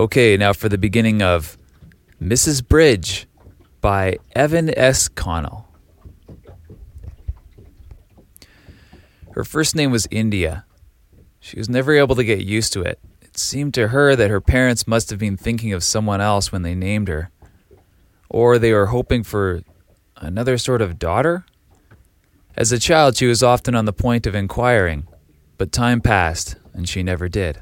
Okay, now for the beginning of Mrs. Bridge by Evan S. Connell. Her first name was India. She was never able to get used to it. It seemed to her that her parents must have been thinking of someone else when they named her. Or they were hoping for another sort of daughter? As a child, she was often on the point of inquiring, but time passed and she never did.